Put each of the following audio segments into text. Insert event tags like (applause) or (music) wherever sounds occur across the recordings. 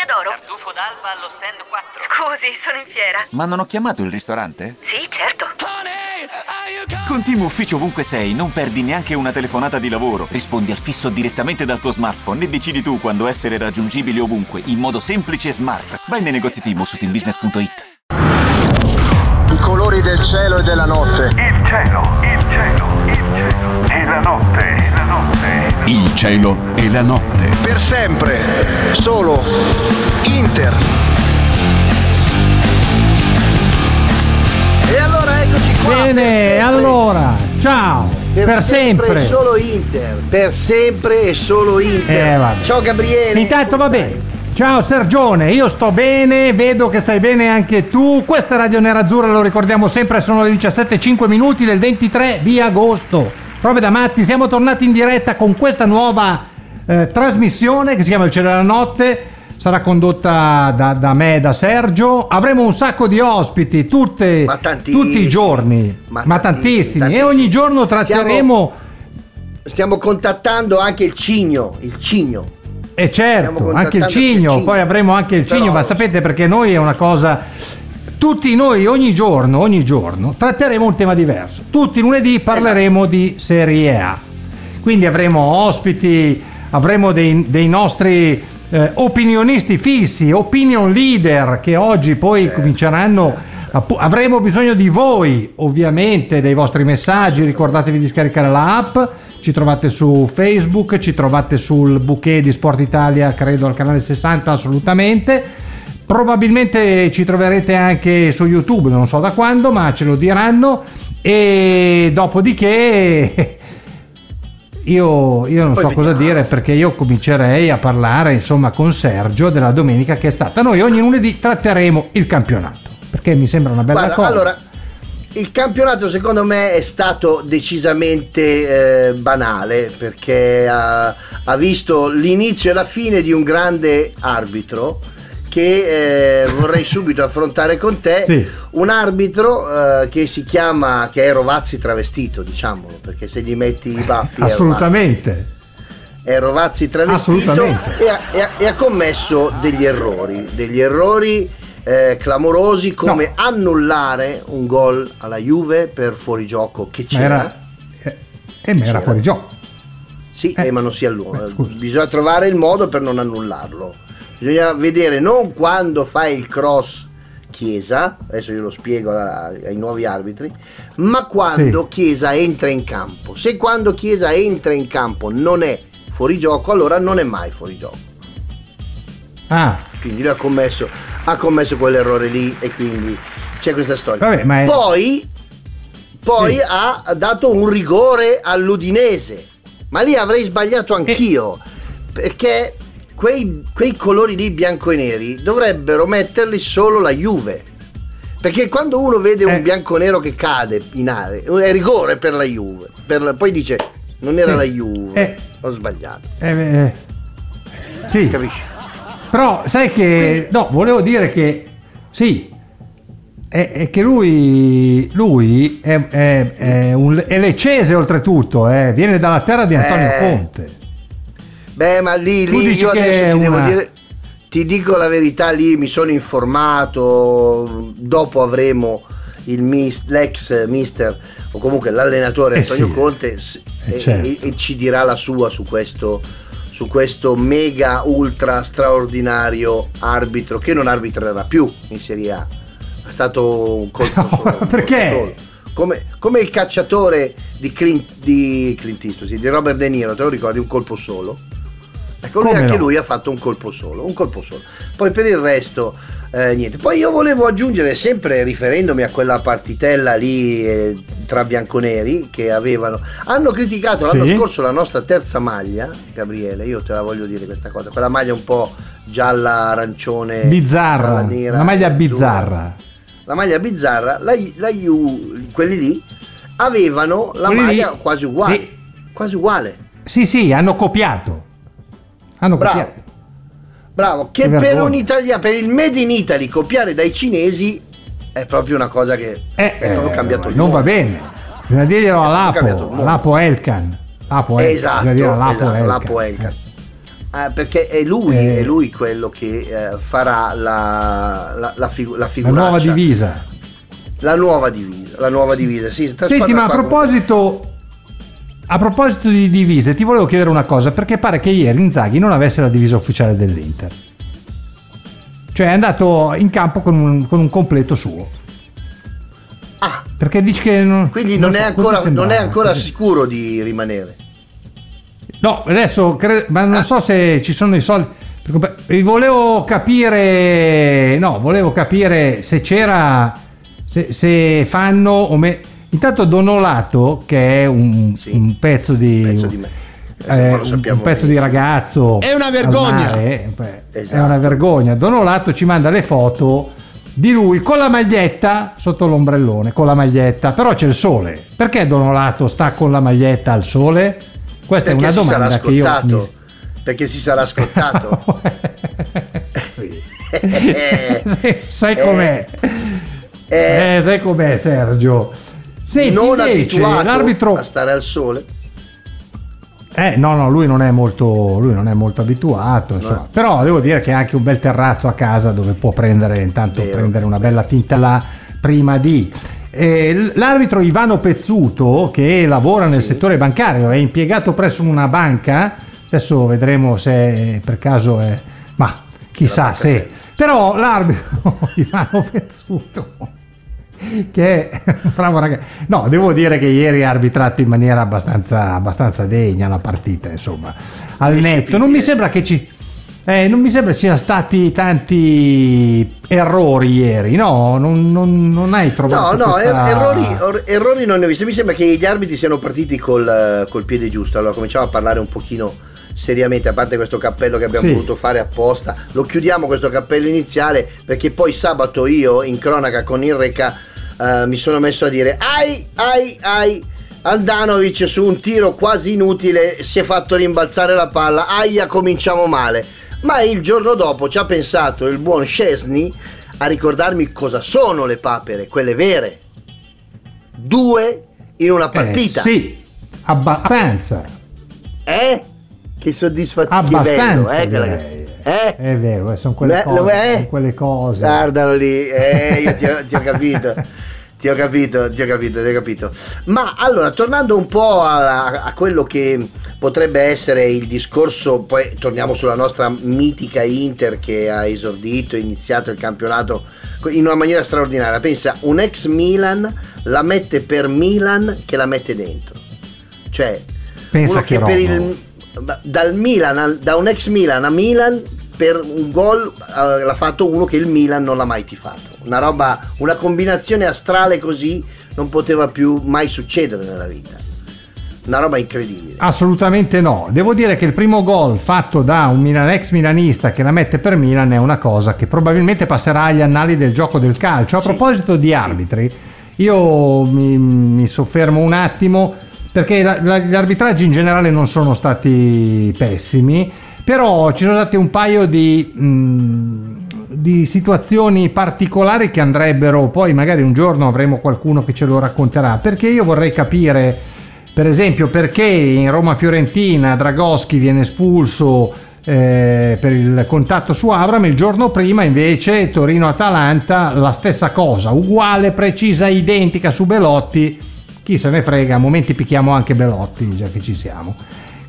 Osteria d'oro. Tartufo d'alba allo stand 4. Scusi, sono in fiera. Ma non ho chiamato il ristorante? Sì, certo. Con Team Ufficio ovunque sei, non perdi neanche una telefonata di lavoro. Rispondi al fisso direttamente dal tuo smartphone e decidi tu quando essere raggiungibile ovunque, in modo semplice e smart. Vai nei negozi Team su teambusiness.it. I colori del cielo e della notte. Il cielo, il cielo, il cielo. E la notte, e la notte. Il cielo e la notte. Per sempre. Solo Inter. E allora eccoci qua. Bene, per sempre. allora, ciao. Per, sempre. e solo Inter. Per sempre e solo Inter. Eh. Ciao Gabriele. Intanto va bene. Ciao Sergione, io sto bene, vedo che stai bene anche tu. Questa è Radio Nerazzurra, lo ricordiamo sempre, sono le 17.05 minuti del 23 di agosto. Robe da matti, siamo tornati in diretta con questa nuova eh, trasmissione che si chiama Il Cielo della Notte. Sarà condotta da, da me e da Sergio. Avremo un sacco di ospiti tutte- tantissimi. tutti i giorni, ma, Ma tantissimi. tantissimi, E ogni giorno Stiamo- tratteremo. Stiamo contattando anche il Cigno. Il Cigno. E certo, Stiamo anche il cigno, il poi cigno. avremo anche il Però- cigno, ma sapete perché noi è una cosa... Tutti noi ogni giorno, ogni giorno tratteremo un tema diverso. Tutti lunedì parleremo di Serie A. Quindi avremo ospiti, avremo dei, dei nostri eh, opinionisti fissi, opinion leader che oggi poi cominceranno... appu- avremo bisogno di voi, ovviamente, dei vostri messaggi. Ricordatevi di scaricare la app. Ci trovate su Facebook, ci trovate sul bouquet di Sport Italia, credo al canale 60 assolutamente. Probabilmente ci troverete anche su YouTube, non so da quando, ma ce lo diranno. E dopodiché (laughs) io, io non Poi so cosa vediamo. dire perché io comincerei a parlare insomma con Sergio della domenica che è stata. Noi ogni lunedì tratteremo il campionato perché mi sembra una bella Guarda, cosa. allora, il campionato secondo me è stato decisamente eh, banale perché ha, ha visto l'inizio e la fine di un grande arbitro che eh, vorrei subito affrontare con te. Sì. Un arbitro eh, che si chiama, che è Rovazzi travestito, diciamolo, perché se gli metti i baffi è Assolutamente. è Rovazzi travestito e ha, e ha- e ha commesso degli errori, degli errori eh, clamorosi come annullare un gol alla Juve per fuorigioco che c'era. era, eh, ma era C'era. fuori gioco. Sì, Eh. eh, ma non si annulla. Eh. Bisogna trovare il modo per non annullarlo. Bisogna vedere non quando fai il cross Chiesa, adesso io lo spiego ai nuovi arbitri, ma quando Chiesa entra in campo. Se quando Chiesa entra in campo non è fuori gioco, allora non è mai fuori gioco. Ah, Quindi lui ha commesso, ha commesso quell'errore lì e quindi c'è questa storia. Vabbè, è- Poi, poi Sì. ha dato un rigore all'Udinese, ma lì avrei sbagliato anch'io, perché quei, quei colori lì bianco e neri dovrebbero metterli solo la Juve. Perché quando uno vede Eh. un bianco-nero che cade in area, è rigore per la Juve. Per la- poi dice, non era Sì. la Juve, Eh. ho sbagliato. eh, eh, sì. Capisci? Però sai che no, volevo dire che sì, è, è che lui, lui è, è, è un, è leccese oltretutto, eh, viene dalla terra di Antonio Eh. Conte. Beh, ma lì, lì io adesso ti devo una- dire, ti dico la verità, lì mi sono informato, dopo avremo il mis- l'ex mister o comunque l'allenatore Eh Antonio sì. Conte Eh e, certo. e- e ci dirà la sua su questo, su questo mega ultra straordinario arbitro che non arbitrerà più in Serie A. È stato un colpo (laughs) No, solo. un colpo perché? solo. Come, come il cacciatore di Clint, di Clint Eastwood, sì, di Robert De Niro, te lo ricordi? Un colpo solo. Ecco, lui anche no? lui ha fatto un colpo solo, un colpo solo. Poi per il resto, eh, niente. Poi io volevo aggiungere, sempre riferendomi a quella partitella lì eh, tra bianconeri che avevano. Hanno criticato l'anno Sì. scorso la nostra terza maglia, Gabriele. Io te la voglio dire questa cosa. Quella maglia un po' gialla, arancione, Bizzarra, nera, una maglia bizzarra. La maglia bizzarra, la, la Ju- quelli lì avevano la Quelli lì- maglia quasi uguale. sì. Quasi uguale. Sì, sì, hanno copiato. Hanno Bravo. copiato. Bravo, che Che per vergogna. un italiano, per il Made in Italy copiare dai cinesi è proprio una cosa che Eh, eh, cambiato il non va bene. Bisogna dirglielo all'Apo, all'Apo Elkan. Lapo Elkan. Esatto, all'Apo esatto, Elkan. Lapo Elkan. Ah, perché è lui, Eh. è lui quello che eh, farà la, la, la, figu- la La nuova divisa. La nuova divisa, la nuova divisa. Sì, Senti, ma a proposito, a proposito di divise, ti volevo chiedere una cosa, perché pare che ieri Inzaghi non avesse la divisa ufficiale dell'Inter. Cioè è andato in campo con un, con un completo suo. Ah, Perché dici che non... quindi non, so, è, ancora, non è ancora così. sicuro di rimanere. No, adesso cre- ma non so se ci sono i soldi. Volevo capire, no, volevo capire se c'era, se, se fanno o me- Intanto Donolato, che è un, Sì. un pezzo di, Pezzo di me. eh, Eh, un, pezzo di ragazzo, È una vergogna. mare, beh, È Esatto. una vergogna. Donolato ci manda le foto di lui con la maglietta sotto l'ombrellone, con la maglietta, però c'è il sole. Perché Donolato sta con la maglietta al sole? Questa Perché è una domanda che io mi... Perché si sarà scottato. (laughs) sì. Eh, (laughs) Sì, sai com'è? eh, Eh, sai com'è Sergio? Senti, non invece, abituato l'arbitro... a stare al sole. Eh, no, no, lui non è molto, lui non è molto abituato, insomma. Però devo dire che ha anche un bel terrazzo a casa dove può prendere intanto Vero. prendere una bella tinta là prima di. Eh, l'arbitro Ivano Pezzuto, che lavora nel settore bancario, è impiegato presso una banca. Adesso vedremo se per caso è. Ma chissà se. c'è. Però l'arbitro (laughs) Ivano Pezzuto che è (laughs) bravo ragazzo. No, devo dire che ieri ha arbitrato in maniera abbastanza, abbastanza degna la partita, insomma, al netto. Non mi sembra che ci... eh, non mi sembra ci siano stati tanti errori ieri, no? Non, non- non hai No, trovato no, questa- er- errori, or- errori non ne ho visti. Mi sembra che gli arbitri siano partiti col, col piede giusto. Allora cominciamo a parlare un pochino seriamente, a parte questo cappello che abbiamo Sì. voluto fare apposta. Lo chiudiamo questo cappello iniziale perché poi sabato io in cronaca con il Reca eh, mi sono messo a dire ai ai ai Andanovic su un tiro quasi inutile si è fatto rimbalzare la palla, aia cominciamo male. Ma il giorno dopo ci ha pensato il buon Scesni a ricordarmi cosa sono le papere, quelle vere. Due in una Eh, partita. sì, abbastanza. Eh? Che soddisfazione. Abbastanza, Che bello, eh? Eh? È vero, eh, sono quelle Beh, cose. sono quelle cose. Guardalo lì, eh, io ti ho, ti ho capito. (laughs) Ti ho capito, ti ho capito, ti ho capito. Ma allora, tornando un po' a, a quello che potrebbe essere il discorso, poi torniamo sulla nostra mitica Inter che ha esordito, iniziato il campionato in una maniera straordinaria. Pensa, un ex Milan la mette per Milan che la mette dentro. Cioè, Pensa che che per il dal Milan da un ex Milan a Milan per un gol eh, l'ha fatto uno che il Milan non l'ha mai tifato. Una roba, una combinazione astrale così non poteva più mai succedere nella vita. Una roba incredibile. Assolutamente no. Devo dire che il primo gol fatto da un Milan, ex milanista che la mette per Milan è una cosa che probabilmente passerà agli annali del gioco del calcio. A Sì. proposito di arbitri, io mi, mi soffermo un attimo perché la- la- gli arbitraggi in generale non sono stati pessimi, però ci sono state un paio di, mh, di situazioni particolari che andrebbero, poi magari un giorno avremo qualcuno che ce lo racconterà, perché io vorrei capire per esempio perché in Roma-Fiorentina Dragoschi viene espulso eh, per il contatto su Abram, il giorno prima invece Torino-Atalanta la stessa cosa, uguale, precisa, identica su Belotti, chi se ne frega, a momenti picchiamo anche Belotti, già che ci siamo.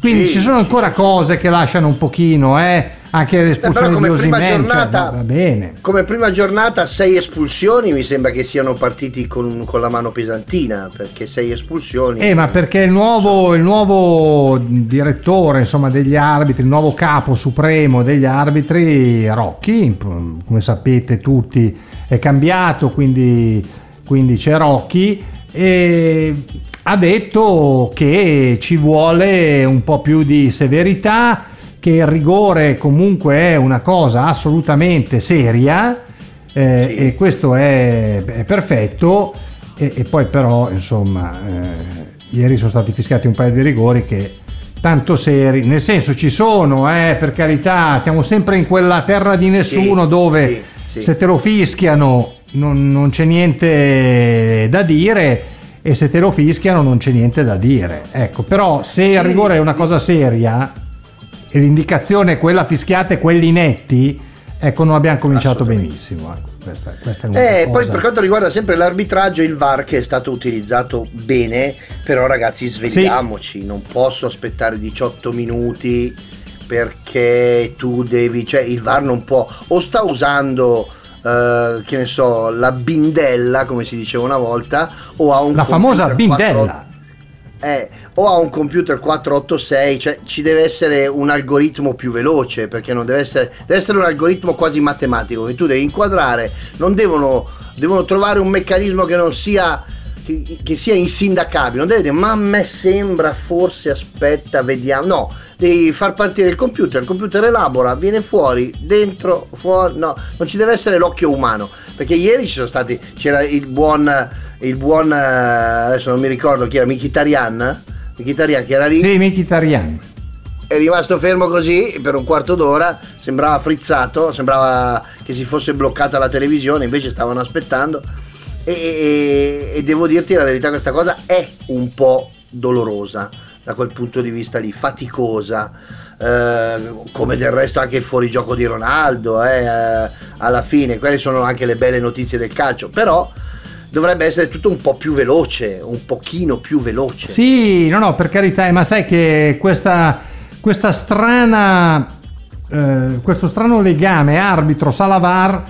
Quindi Sì, ci sono ancora cose che lasciano un pochino, eh, anche Eh, l'espulsione però di Osimen, cioè, va bene. come prima giornata sei espulsioni mi sembra che siano partiti con, con la mano pesantina perché sei espulsioni Eh, ma perché il nuovo, il nuovo direttore insomma, degli arbitri, il nuovo capo supremo degli arbitri, Rocchi, come sapete tutti, è cambiato, quindi, quindi c'è Rocchi, e ha detto che ci vuole un po' più di severità, che il rigore comunque è una cosa assolutamente seria. eh. E questo è, è perfetto. E, e poi però, insomma, eh, ieri sono stati fischiati un paio di rigori che tanto seri, nel senso ci sono, eh, per carità, siamo sempre in quella terra di nessuno Sì, dove sì, sì. se te lo fischiano non, non c'è niente da dire e se te lo fischiano non c'è niente da dire. Ecco, però se il Sì, rigore è una sì. cosa seria, e l'indicazione è quella fischiata e quelli netti, ecco, non abbiamo cominciato benissimo. ecco. Questa, questa è una Eh, poi per quanto riguarda sempre l'arbitraggio, il VAR che è stato utilizzato bene, però ragazzi svegliamoci, non posso aspettare 18 minuti perché tu devi, cioè il VAR non può, o sta usando, eh, che ne so, la bindella come si diceva una volta, o ha un La famosa bindella. 4 eh, o ha un computer 486, cioè ci deve essere un algoritmo più veloce, perché non deve essere, deve essere un algoritmo quasi matematico che tu devi inquadrare, non devono, devono trovare un meccanismo che non sia che, che sia insindacabile, non devi dire ma a me sembra forse aspetta, vediamo, no, devi far partire il computer, il computer elabora, viene fuori, dentro, fuori, no, non ci deve essere l'occhio umano, perché ieri ci sono stati, c'era il buon, il buon, eh, adesso non mi ricordo chi era, Mkhitaryan, Mkhitaryan che era lì, Sì, Mkhitaryan. è rimasto fermo così per un quarto d'ora, sembrava frizzato, sembrava che si fosse bloccata la televisione, invece stavano aspettando. E, e- e devo dirti la verità, questa cosa è un po' dolorosa da quel punto di vista lì, faticosa. eh, come del resto anche il fuorigioco di Ronaldo eh, eh, alla fine quelle sono anche le belle notizie del calcio però dovrebbe essere tutto un po' più veloce un pochino più veloce Sì, no, no, per carità, eh, ma sai che questa, questa strana, eh, questo strano legame arbitro-salavar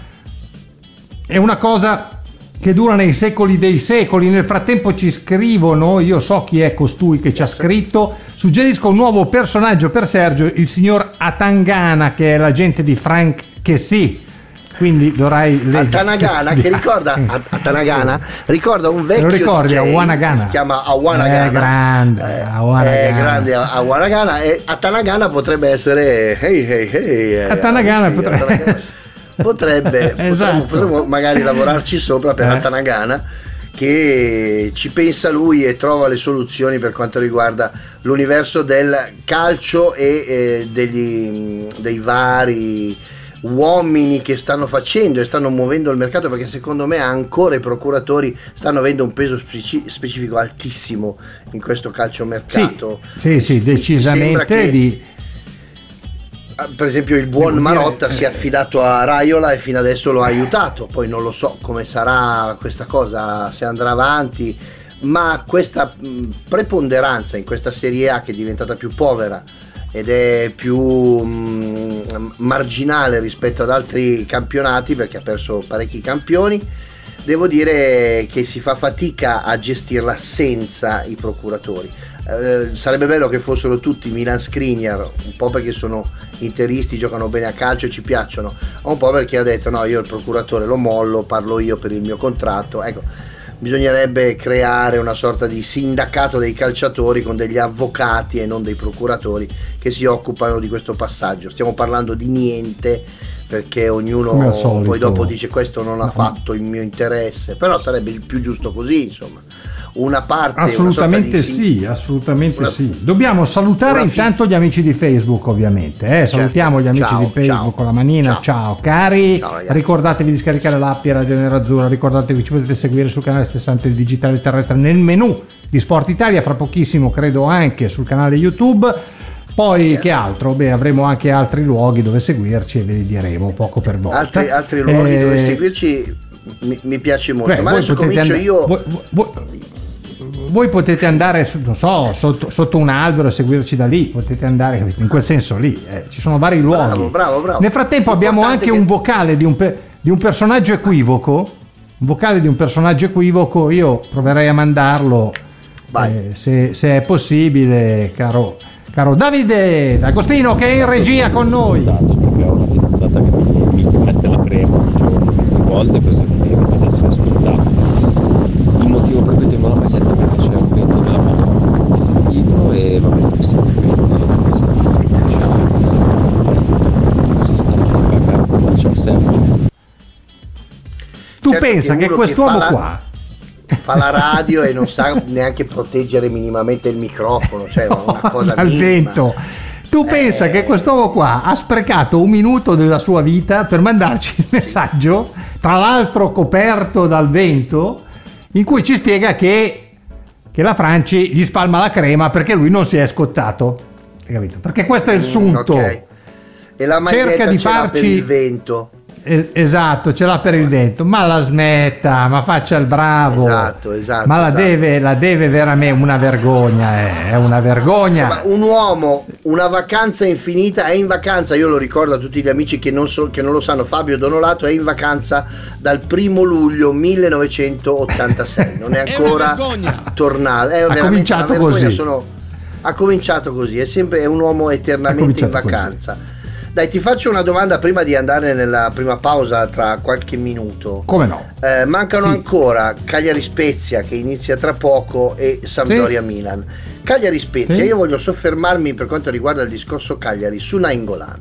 è una cosa che dura nei secoli dei secoli. Nel frattempo ci scrivono, io so chi è costui che ci ha scritto, suggerisco un nuovo personaggio per Sergio, il signor Atangana, che è l'agente di Frank che sì. Quindi dovrai leggere. Tanagana che ricorda a, a Tanagana ricorda un vecchio Te lo ricordi, Awanagana? si chiama Awanagana Eh, grande, eh, Awanagana. eh, grande Awanagana e a Tanagana potrebbe essere hey hey hey eh, A Tanagana sì, potrebbe essere. Potrebbe (laughs) potremmo, Esatto. potremmo magari lavorarci sopra per Eh. Tanagana che ci pensa lui e trova le soluzioni per quanto riguarda l'universo del calcio e eh, degli, dei vari uomini che stanno facendo e stanno muovendo il mercato perché secondo me ancora i procuratori stanno avendo un peso speci- specifico altissimo in questo Sì, calciomercato. sì, sì, sembra decisamente che- di... Per esempio il buon Marotta eh, si è affidato a Raiola e fino adesso lo ha aiutato, poi non lo so come sarà questa cosa, se andrà avanti, ma questa mh, preponderanza in questa Serie A che è diventata più povera ed è più mh, marginale rispetto ad altri campionati perché ha perso parecchi campioni, devo dire che si fa fatica a gestirla senza i procuratori. Eh, sarebbe bello che fossero tutti Milan Skriniar, un po' perché sono interisti, giocano bene a calcio e ci piacciono, un po' perché ha detto no, io il procuratore lo mollo, parlo io per il mio contratto. Ecco, bisognerebbe creare una sorta di sindacato dei calciatori con degli avvocati e non dei procuratori che si occupano di questo passaggio. Stiamo parlando di niente perché ognuno poi dopo dice questo non ha fatto il mio interesse, però sarebbe il più giusto così, insomma. Una parte una Assolutamente di sì, assolutamente una- sì. Dobbiamo salutare una intanto gli amici di Facebook, ovviamente. eh. Salutiamo gli amici Ciao, di Facebook ciao. con la manina. Ciao, Ciao. cari. Ciao. Ricordatevi di scaricare l'app di Radio Nerazzurra. Ricordatevi ci potete seguire sul canale Stessante Digitale Terrestre nel menu di Sport Italia. Fra pochissimo, credo, anche sul canale YouTube. Poi che altro? Beh, avremo anche altri luoghi dove seguirci e ve li diremo poco per volta. altri, altri luoghi dove Eh, seguirci mi, mi piace molto. Beh, Ma adesso comincio and- io. voi, voi- voi potete andare, su- non so, sotto, sotto un albero e seguirci da lì, potete andare capito? in quel senso lì, eh, ci sono vari luoghi. bravo, bravo. Nel frattempo abbiamo anche che- un vocale di un, pe- di un personaggio equivoco, un vocale di un personaggio equivoco, io proverei a mandarlo Vai. eh, se, se è possibile, caro, caro Davide D'Agostino che è in regia con noi. perché ho una fidanzata che mi, mette la crema un giorno più volte così non mi evita di essere ascoltato il motivo per cui tengo la maglietta è perché c'è un vento nella mano ho sentito e va bene così ciao mi sembra un si sta a vacanza ciao Sergio Tu Certo pensa che che uno quest'uomo che qua Fa la radio e non sa neanche proteggere minimamente il microfono, cioè una cosa al vento. Tu Eh. pensa che quest'uomo qua ha sprecato un minuto della sua vita per mandarci il messaggio, tra l'altro coperto dal vento, in cui ci spiega che, che la Franci gli spalma la crema perché lui non si è scottato. hai capito? Perché questo è il sunto. Mm, Ok. E la Cerca di farci- il vento. Esatto, ce l'ha per il vento, ma la smetta, ma faccia il bravo. Esatto, esatto, Ma la esatto. deve, la deve veramente una vergogna, eh, è una vergogna. Ma un uomo, una vacanza infinita, è in vacanza, io lo ricordo a tutti gli amici che non, so- che non lo sanno, Fabio Donolato è in vacanza dal primo luglio 1986, (laughs) non è ancora tornato. È veramente cominciato così. sono- ha cominciato così, è sempre è un uomo eternamente in cominciato così. Dai, ti faccio una domanda prima di andare nella prima pausa tra qualche minuto. Come no? Eh, mancano Sì. ancora Cagliari Spezia che inizia tra poco e Sampdoria Milan. Cagliari Spezia, Sì. io voglio soffermarmi per quanto riguarda il discorso Cagliari su Nainggolan.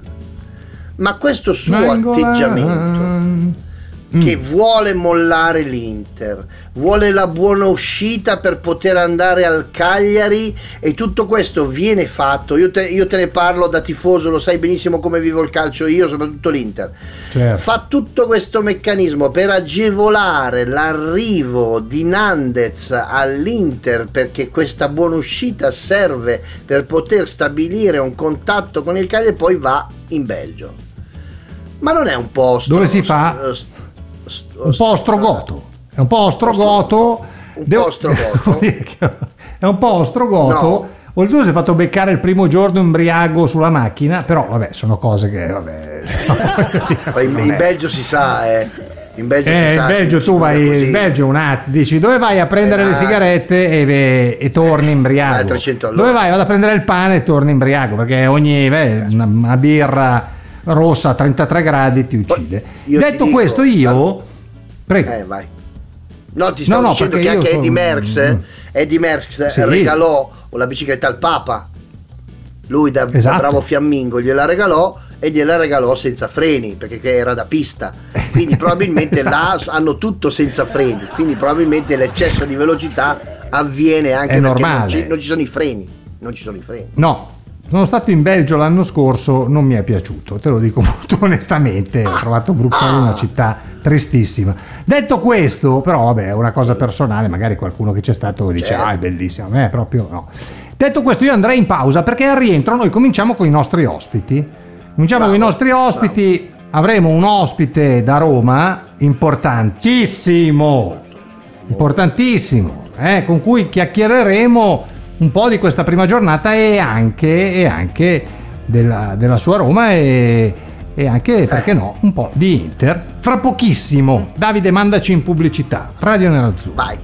Ma questo suo Nainggolan. atteggiamento che vuole mollare l'Inter, vuole la buona uscita per poter andare al Cagliari e tutto questo viene fatto. Io te, io te ne parlo da tifoso, lo sai benissimo come vivo il calcio io, soprattutto l'Inter Certo. fa tutto questo meccanismo per agevolare l'arrivo di Nandez all'Inter perché questa buona uscita serve per poter stabilire un contatto con il Cagliari e poi va in Belgio. Ma non è un po' stro- Dove si fa? st- st- un po' ostrogoto. È un po' ostrogoto. Un Devo- po' ostrogoto. (laughs) è un po' ostrogoto. No. Oltretutto si è fatto beccare il primo giorno imbriago sulla macchina, però vabbè, sono cose che vabbè. (laughs) Poi in, Belgio si sa, eh. In Belgio si Eh, sa. in Belgio tu vai così. in Belgio un attimo, dici dove vai a prendere le Eh, sigarette e, e torni imbriago. Vai a 300 all'ora. Dove vai? Vado a prendere il pane e torni imbriago perché ogni beh, una, una birra rossa a 33 gradi ti uccide. io ti Detto dico- questo, io prego. Eh, vai. No, ti stavo No, no, dicendo che anche sono- Eddie Merckx, Mm. Eddie Merckx Sì. regalò la bicicletta al Papa. Lui da, da Esatto. bravo fiammingo gliela regalò e gliela regalò senza freni perché era da pista. Quindi (laughs) probabilmente Esatto. là hanno tutto senza freni. Quindi probabilmente l'eccesso di velocità avviene anche È perché non normale. ci, non ci sono i freni. Non ci sono i freni. No, sono stato in Belgio l'anno scorso, non mi è piaciuto, te lo dico (laughs) molto onestamente, ho trovato Bruxelles una città tristissima. Detto questo, però vabbè, è una cosa personale, magari qualcuno che c'è stato dice Certo. "Ah, è bellissimo", a me proprio no. Detto questo, io andrei in pausa perché al rientro noi cominciamo con i nostri ospiti. Cominciamo Bravo, con i nostri ospiti, avremo un ospite da Roma importantissimo importantissimo, eh, con cui chiacchiereremo un po' di questa prima giornata e anche, e anche della, della sua Roma e, e anche, perché no, un po' di Inter. Fra pochissimo, Davide mandaci in pubblicità, Radio Nerazzurro. Vai.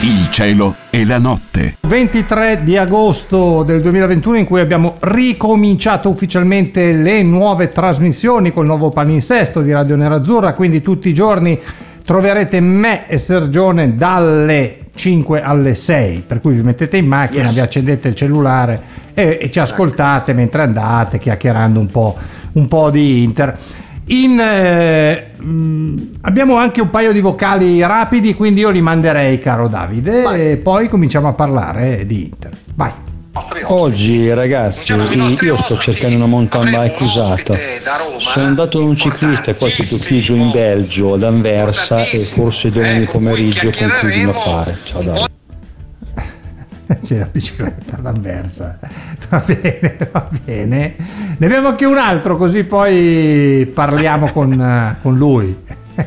Il cielo e la notte. 23 di agosto del 2021 in cui abbiamo ricominciato ufficialmente le nuove trasmissioni col nuovo palinsesto di Radio Nerazzurra, quindi tutti i giorni troverete me e Sergione dalle 5 alle 6, per cui vi mettete in macchina, Yes. vi accendete il cellulare e, e ci ascoltate mentre andate chiacchierando un po', un po' di Inter. In, eh, mh, abbiamo anche un paio di vocali rapidi, quindi io li manderei, caro Davide, Vai. e poi cominciamo a parlare di Inter. Vai. Oggi ragazzi io sto cercando una mountain bike usata. Sono andato da un ciclista qua tutto chiuso in Belgio, ad Anversa e forse domani pomeriggio concludiamo a fare. Ciao Davide. (laughs) C'è la bicicletta all'anversa. Va bene, va bene. Ne abbiamo anche un altro, così poi parliamo con, eh, con lui.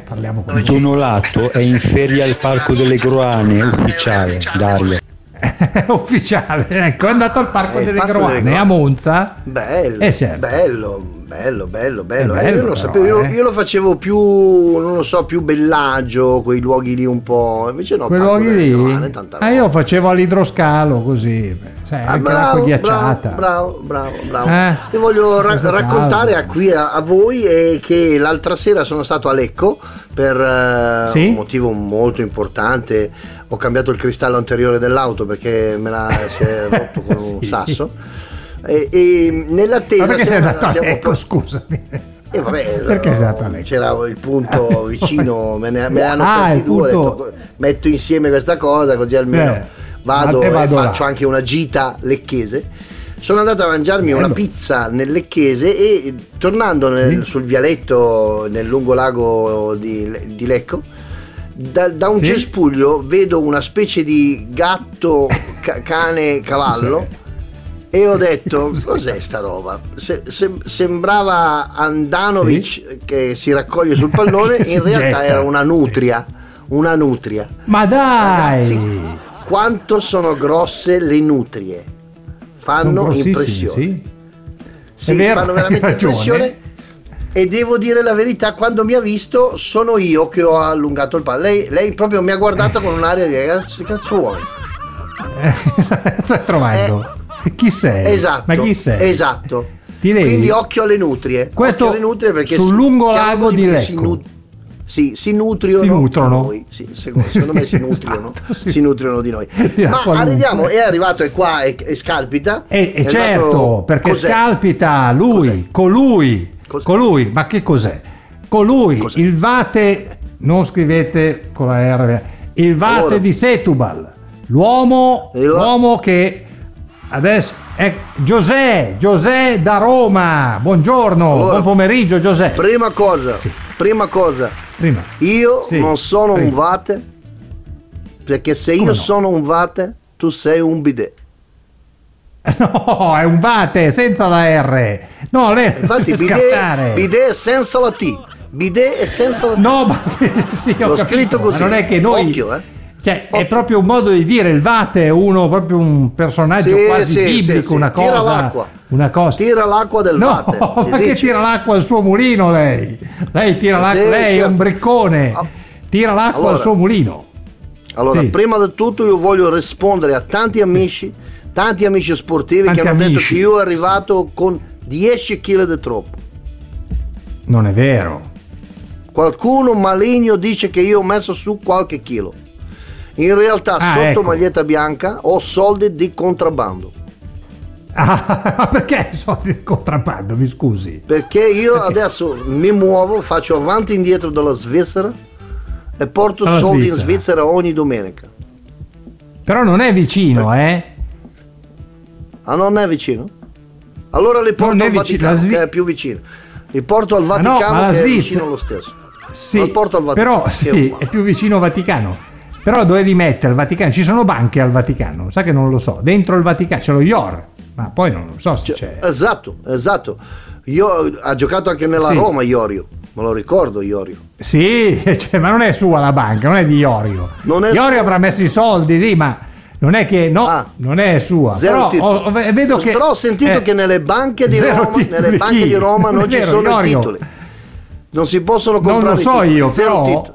Parliamo con lui. Donolato è in ferie al Parco delle Groane, ufficiale, Dario. (laughs) Ufficiale, ecco, è andato al Parco Eh, delle Groane. a Monza. Bello, Eh, certo. bello, bello, bello, bello. Eh, bello io, però, sapevo, io, eh. io lo facevo più, non lo so, più Bellagio, quei luoghi lì un po'. Invece no, Quei luoghi lì. Tanta Ah, io facevo all'idroscalo così, sai, Ah, anche l'acqua ghiacciata. Bravo, bravo, bravo. Eh, Io voglio ra- raccontare a qui a, a voi eh, che l'altra sera sono stato a Lecco per eh, Sì? un motivo molto importante. Ho cambiato il cristallo anteriore dell'auto perché me la si è rotto con un (laughs) Sì. sasso. E, e nell'attesa Ma (laughs) perché sei andato a Lecco, pro- scusami? eh, vabbè, perché sei andato a Lecco? C'era il punto (laughs) vicino, me ne, me ne hanno Ah, il due, punto- detto, metto insieme questa cosa così almeno Eh, vado e vado là. faccio anche una gita lecchese. Sono andato a mangiarmi Bello. una pizza nel lecchese e tornando nel- Sì. sul vialetto nel lungo lago di, di Lecco Da, da un Sì? cespuglio vedo una specie di gatto, ca- cane, cavallo. E ho detto, cos'è sta roba? Se- se- sembrava Andanovic che si raccoglie sul pallone, (laughs) in realtà getta. era una nutria. Una nutria. Ma dai! Ragazzi, quanto sono grosse le nutrie? Fanno impressione. sì. Sì, È vero, fanno veramente impressione. E devo dire la verità, quando mi ha visto, sono io che ho allungato il palo. Lei, lei proprio mi ha guardato con un'aria di che cazzo vuoi? (laughs) Stai trovando? Chi sei? Esatto. Ma chi sei? Esatto. Quindi occhio alle nutrie. Questo alle nutrie perché sul si- lungo lago di perché si Lecco. nut- sì, si nutriono Si nutrono. di noi. Sì, secondo, secondo me si (laughs) nutriono, Esatto, sì. si nutriono di noi. (laughs) Di Ma arriviamo, lunga. è arrivato e qua e, e scalpita. E, e È certo, arrivato- perché cos'è? scalpita lui, colui, Cos'è? colui, ma che cos'è? Colui, Cos'è? il vate, non scrivete con la R, il vate Allora. di Setubal, l'uomo, l'uomo che adesso è Giuseppe, Giuseppe da Roma, buongiorno, Allora, buon pomeriggio Giuseppe. Prima cosa, Sì. prima cosa, Prima. io Sì, non sono prima. un vate, perché se io Come no? sono un vate, tu sei un bidet. (laughs) No, è un vate senza la R. No, lei Infatti (laughs) bidet, bidet senza la T, bidet è senza la T. No, ma (laughs) sì, ho L'ho capito, scritto ma così. non è che noi. Occhio, eh. Cioè, è proprio un modo di dire il Vate è uno proprio un personaggio Sì, quasi sì, biblico, sì, una Tira cosa. l'acqua. Una cosa. Tira l'acqua del no, vate. (laughs) ma che dice. tira l'acqua al suo mulino lei? Lei tira l'acqua, lei è un briccone. Ah. Tira l'acqua Allora. al suo mulino. Allora, prima di tutto io voglio rispondere a tanti amici, tanti amici sportivi Tanti che hanno detto amici. che io ero arrivato con 10 kg di troppo. Non è vero. Qualcuno maligno dice che io ho messo su qualche chilo. In realtà Ah, sotto ecco. maglietta bianca ho soldi di contrabbando. (laughs) Ah, ma perché soldi di contrabbando? Mi scusi. Perché io adesso mi muovo, faccio avanti e indietro dalla Svizzera e porto soldi in Svizzera. Svizzera ogni domenica. Però non è vicino, eh? Ah, non è vicino? Allora li porto è al vicino, Vaticano, Svi- che è più vicino. Li porto al Ma no, Vaticano ma che è Svizzera- vicino lo stesso. Sì, Vaticano, però è sì, uguale. è più vicino al Vaticano. Però dove li mette al Vaticano? Ci sono banche al Vaticano, sa che non lo so. Dentro il Vaticano c'è lo IOR, ma poi non lo so se c'è. Esatto, esatto. Io ha giocato anche nella Sì. Roma Iorio, me lo ricordo Iorio. Sì, (laughs) cioè, ma non è sua la banca, non è di Iorio. Non è Iorio sua. avrà messo i soldi, sì, ma non è che no, Ah. non è sua. Zero Però ho- vedo che Però ho sentito eh, che nelle banche di Roma, nelle banche di Roma non (laughs) È ci vero, sono i Iorio. titoli. Non si possono Non comprare lo i so io, però titoli.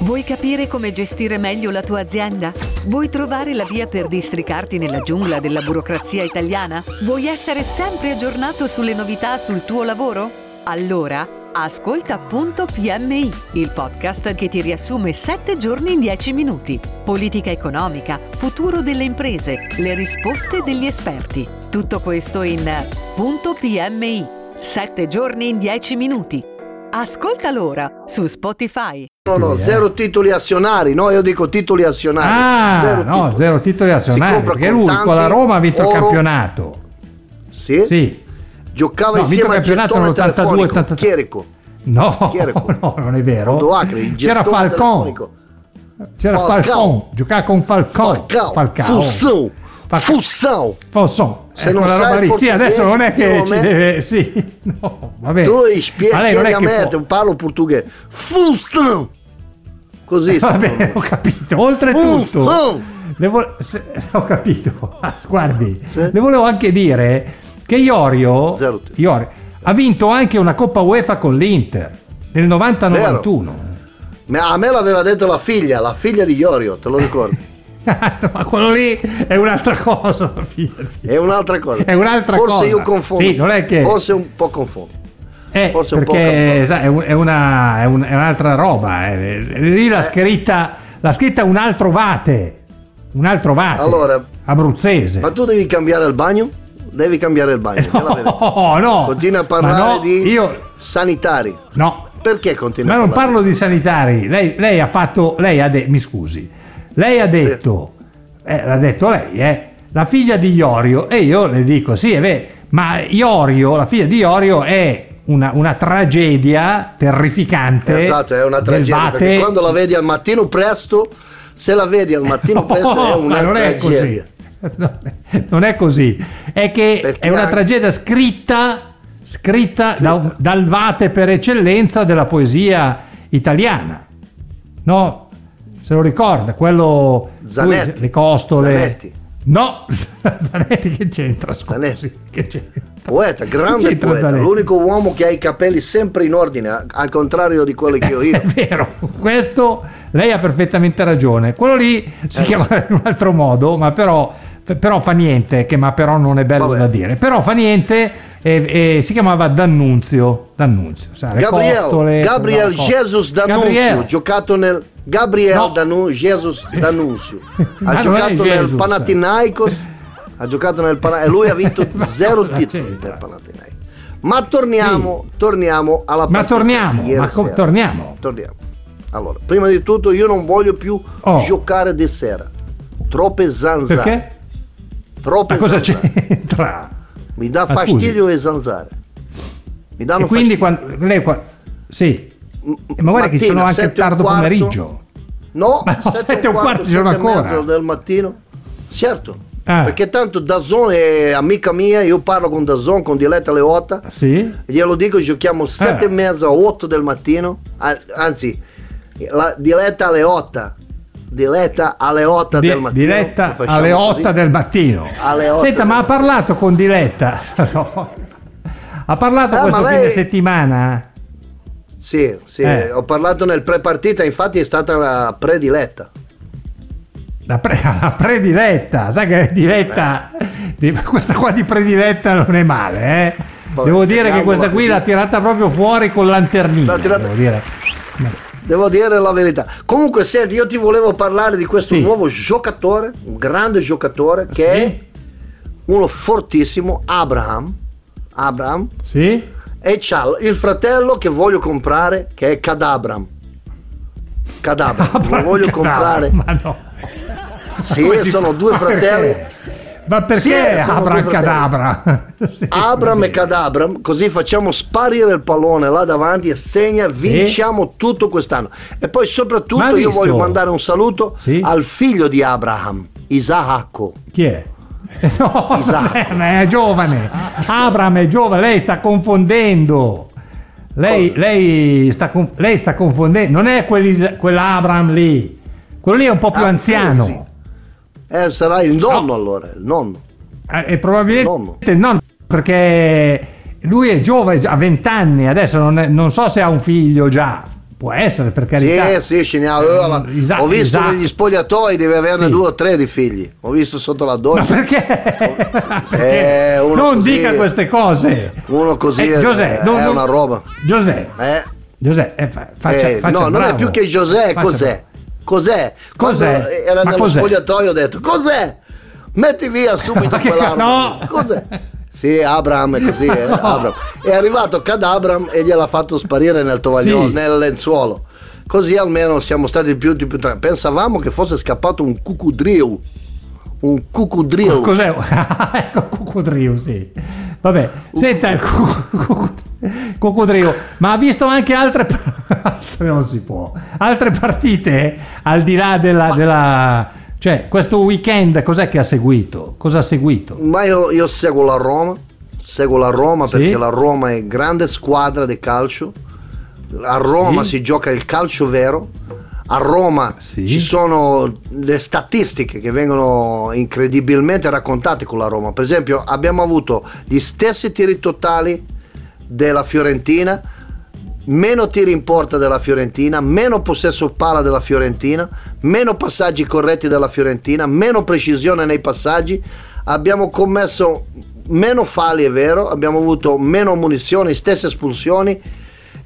Vuoi capire come gestire meglio la tua azienda? Vuoi trovare la via per districarti nella giungla della burocrazia italiana? Vuoi essere sempre aggiornato sulle novità sul tuo lavoro? Allora, ascolta Punto PMI, il podcast che ti riassume 7 giorni in 10 minuti. Politica economica, futuro delle imprese, le risposte degli esperti. Tutto questo in Punto PMI. 7 giorni in 10 minuti. Ascoltalo ora su Spotify. No, no, eh. zero titoli azionari. No, io dico titoli azionari. Ah, Zero no, titoli. zero titoli azionari, perché lui con la Roma ha vinto il oro. campionato. Sì? Sì. Giocava No, insieme il al campionato gettone nell'82, telefonico, 83. Chierico. No, Chi era quello? (laughs) no, non è vero. Il C'era Falcon. C'era Falcao. Falcon. Giocava con Falcon. Fussão. Falcao. Fussão. Falson. Se Eh, non roba lì. Sì, adesso non è che ci me- deve. Sì, (laughs) no, vabbè. Tu spieghi a me, può- parlo portoghese. Fussão. Così. (laughs) Vabbè, pronuncia. ho capito. Oltretutto, Fussão. le vo- se- ho capito. (laughs) Guardi, Sì. le volevo anche dire che Iorio. Iorio ha vinto anche una Coppa UEFA con l'Inter nel 90-91. Ma A me l'aveva detto la figlia, la figlia di Iorio, te lo ricordi? (laughs) Ma quello lì è un'altra cosa. È un'altra cosa. È un'altra Forse cosa. io confondo. Sì, non è che- Forse un po' confondo. Eh, Forse un po' perché sai, è, un- è una- è un- è un'altra roba. eh. Lì l'ha Eh. scritta, l'ha scritta un altro Vate. un altro vate. Allora, abruzzese. Ma tu devi cambiare il bagno? Devi cambiare il bagno. No, (laughs) no. Continua a parlare no, di io- sanitari. No. Perché continua Ma non parlo di sanitari. Lei, lei ha fatto. Lei ha detto. Mi scusi. Lei ha detto. eh, l'ha detto lei, eh. La figlia di Iorio. E io le dico: sì, è vero. Ma Iorio, la figlia di Iorio, è una, una tragedia terrificante. Esatto, è una tragedia. Vate. Perché quando la vedi al mattino presto, se la vedi al mattino (laughs) presto è una non è tragedia. (laughs) così. Non è così. È che Perché è una anche- tragedia scritta, scritta da- dal vate per eccellenza della poesia italiana. No? Se lo ricorda, quello Zanetti. lui- le costole. Zanetti. No, (laughs) Zanetti che c'entra? Scusi, che c'entra? Poeta, grande poeta, l'unico uomo che ha i capelli sempre in ordine, al contrario di quelli che ho io. (laughs) È vero, questo lei ha perfettamente ragione. Quello lì si Eh. chiama (laughs) in un altro modo, ma però, però fa niente, che ma però non è bello Vabbè. da dire. Però fa niente e, e si chiamava D'Annunzio. D'Annunzio, le Gabriel, costole, Gabriel. Jesus D'Annunzio, Gabriel. giocato nel Gabriel No. D'Annu- Jesus (laughs) D'Annunzio. Ha giocato nel. Panathinaikos, ha giocato nel Pana- e lui ha vinto (laughs) zero titoli nel Panathinaikos. Ma torniamo, torniamo alla Ma torniamo, ma com- torniamo. Torniamo. Allora, prima di tutto io non voglio più Oh. giocare di sera. Troppe zanzare. Perché? Troppe Ma cosa zanzare. c'entra? Mi dà Ma scusi. fastidio le zanzare. Mi danno E quindi fastidio. quando lei qua- sì. Eh, Ma guarda che ci sono Mattina, anche e tardo pomeriggio. No, Ma no, sette sette e un quarto ci sono e ancora. del mattino. Certo. Ah. Perché tanto Dazon è amica mia, io parlo con Dazon, con Diletta Leotta, Sì? glielo dico, giochiamo sette Ah. e mezza, otto del mattino, Ah, anzi, la Diletta Leotta, Diletta alle 8 Di- del mattino. diretta alle così. 8 del mattino. 8 Senta, ma ha parlato con Diletta? (laughs) No. Ha parlato Ah, questo ma fine lei- settimana? Sì, sì, Eh. ho parlato nel pre-partita, infatti è stata la prediletta. La, pre- (laughs) la prediletta, sai che diretta, di- questa qua di prediletta non è male, eh? Devo dire che questa qui l'ha tirata proprio fuori con lanternina. Tirata- Devo dire. Devo dire la verità. Comunque, senti, io ti volevo parlare di questo Sì. nuovo giocatore, un grande giocatore che Sì? è uno fortissimo, Abraham. Abraham. Sì? E c'ha il fratello che voglio comprare, che è Cadabram. Cadabram. Lo voglio comprare. Ma no. (laughs) Sì, sono fa? due fratelli. perché? Ma perché Sì, sono due Abracadabra? (laughs) Sì, Abram e Cadabram, così facciamo sparire il pallone là davanti e segna, vinciamo tutto quest'anno. E poi soprattutto io voglio mandare un saluto Sì? al figlio di Abraham, Isacco. Chi è? (laughs) No, Isacco. è giovane. Abram è giovane, lei sta confondendo. Lei, lei, sta, lei sta confondendo, non è quell'Abram lì, quello lì è un po' più Ah, anziano. Eh, sarà il nonno allora, il nonno. Eh, E probabilmente Nonno. no, perché lui è giovane, ha 20 anni, adesso non, è- non so se ha un figlio già, può essere per carità. Sì, sì, scegliamo. Eh, Isa- Ho visto Isacco. negli spogliatoi deve averne Sì. due o tre di figli. Ho visto sotto la Ma doccia. perché? (laughs) Perché? Eh, non così- dica queste cose. Uno così Eh, è, Giuseppe, non- è non- una roba. Giuseppe, Eh, Giuseppe, eh, fa- faccia, eh, faccia no, non è bravo. più che José, Faccia cos'è? Cos'è? Era Ma nello cos'è? spogliatoio ho detto, cos'è? Metti via subito quell'arma. no! Cos'è? Sì, Abram è così, eh, (laughs) Abram. È arrivato Cadabram e gliel'ha fatto sparire nel tovagliolo, Sì. nel lenzuolo. Così almeno siamo stati più, più, più Pensavamo che fosse scappato un cucudriu. Un cucudriu. Cos'è? (laughs) ecco, Cucudrio, sì. Vabbè, senta il Cucudrio, ma ha visto anche altre, (laughs) altre non si può, altre partite al di là della, della- cioè questo weekend cos'è che ha seguito? Cosa ha seguito? Ma io, io seguo la Roma, seguo la Roma Sì. perché la Roma è grande squadra di calcio. A Roma Sì. si gioca il calcio vero. A Roma Sì. ci sono le statistiche che vengono incredibilmente raccontate con la Roma. Per esempio, abbiamo avuto gli stessi tiri totali della Fiorentina, meno tiri in porta della Fiorentina, meno possesso palla della Fiorentina, meno passaggi corretti della Fiorentina, meno precisione nei passaggi. Abbiamo commesso meno falli, è vero, abbiamo avuto meno munizioni, stesse espulsioni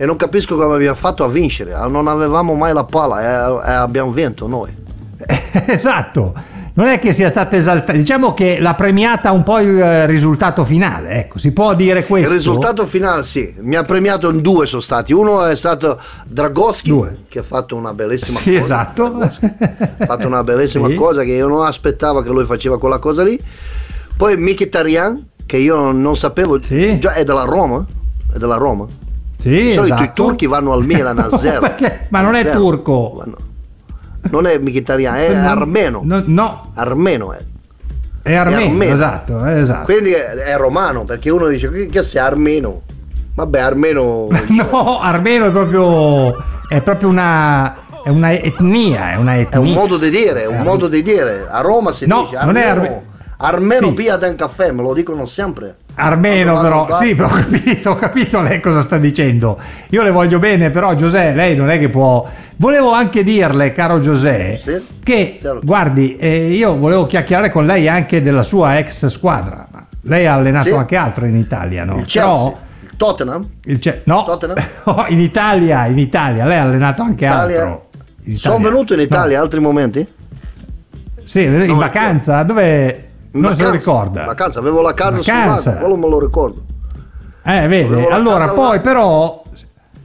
e non capisco come abbiamo fatto a vincere. Non avevamo mai la palla e, e abbiamo vinto noi. (laughs) esatto, non è che sia stata esaltata, diciamo che l'ha premiata un po' il eh, risultato finale, ecco, si può dire questo. Il risultato finale sì, mi ha premiato in due sono stati. Uno è stato Dragoschi Due. che ha fatto una bellissima Sì, cosa. esatto. Ha fatto una (laughs) bellissima Sì. cosa che io non aspettavo che lui faceva quella cosa lì. Poi Mkhitaryan che io non, non sapevo, Sì. già è della Roma, è della Roma. Sì, Di solito esatto. i turchi vanno al Milan a No, (laughs) zero. perché? Ma non è zero. turco. Vanno- Non è Mkhitaryan, è Non- armeno. No, no, Armeno è. è armeno, armeno. esatto, eh, esatto. Quindi è, è romano, perché uno dice che, che sei armeno. Vabbè, armeno. (laughs) No, armeno è proprio è proprio una è una etnia, è una È etnia. un modo di dire, è un modo di dire. A Roma si No, dice non è armeno. Arme- Armeno Sì. pia un caffè, me lo dicono sempre. Armeno però, sì, però ho capito, ho capito lei cosa sta dicendo. Io le voglio bene, però Giuseppe, lei non è che può... Volevo anche dirle, caro Giuseppe, Sì, che, certo. guardi, eh, io volevo chiacchierare con lei anche della sua ex squadra. Lei ha allenato Sì. anche altro in Italia, no? Il Chelsea, Però, il Tottenham, il Ce- no, Tottenham? (laughs) No, in Italia, in Italia, lei ha allenato anche Italia. altro. Sono venuto in No. Italia altri momenti? Sì, in No, vacanza, dove... Non se lo vacanza, ricorda. Vacanza, avevo la casa Vacanza. sul lago, quello me lo ricordo. Eh, vede, la allora casa poi là. però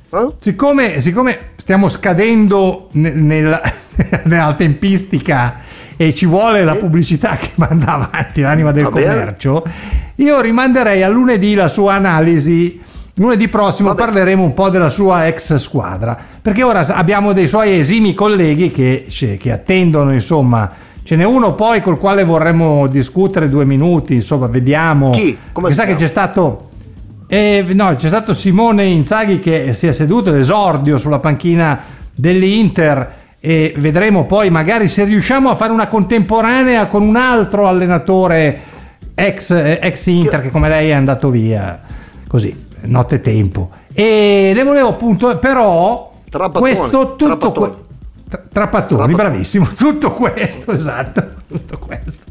Eh? Siccome, siccome stiamo scadendo ne- nella, (laughs) nella tempistica e ci vuole la pubblicità che manda avanti l'anima del Va bene. commercio, io rimanderei a lunedì la sua analisi. Lunedì prossimo parleremo un po' della sua ex squadra, perché ora abbiamo dei suoi esimi colleghi che, che attendono, insomma, ce n'è uno poi col quale vorremmo discutere due minuti, insomma, vediamo. Chi? Come sa che c'è stato eh, no, c'è stato Simone Inzaghi che si è seduto all'esordio sulla panchina dell'Inter e vedremo poi magari se riusciamo a fare una contemporanea con un altro allenatore ex, eh, ex Inter che come lei è andato via così, notte tempo. E le volevo appunto però Trapattoni, questo tutto Trapattoni. Que- tra- Trapattoni, Trapattoni. bravissimo, (laughs) tutto questo, esatto, tutto questo.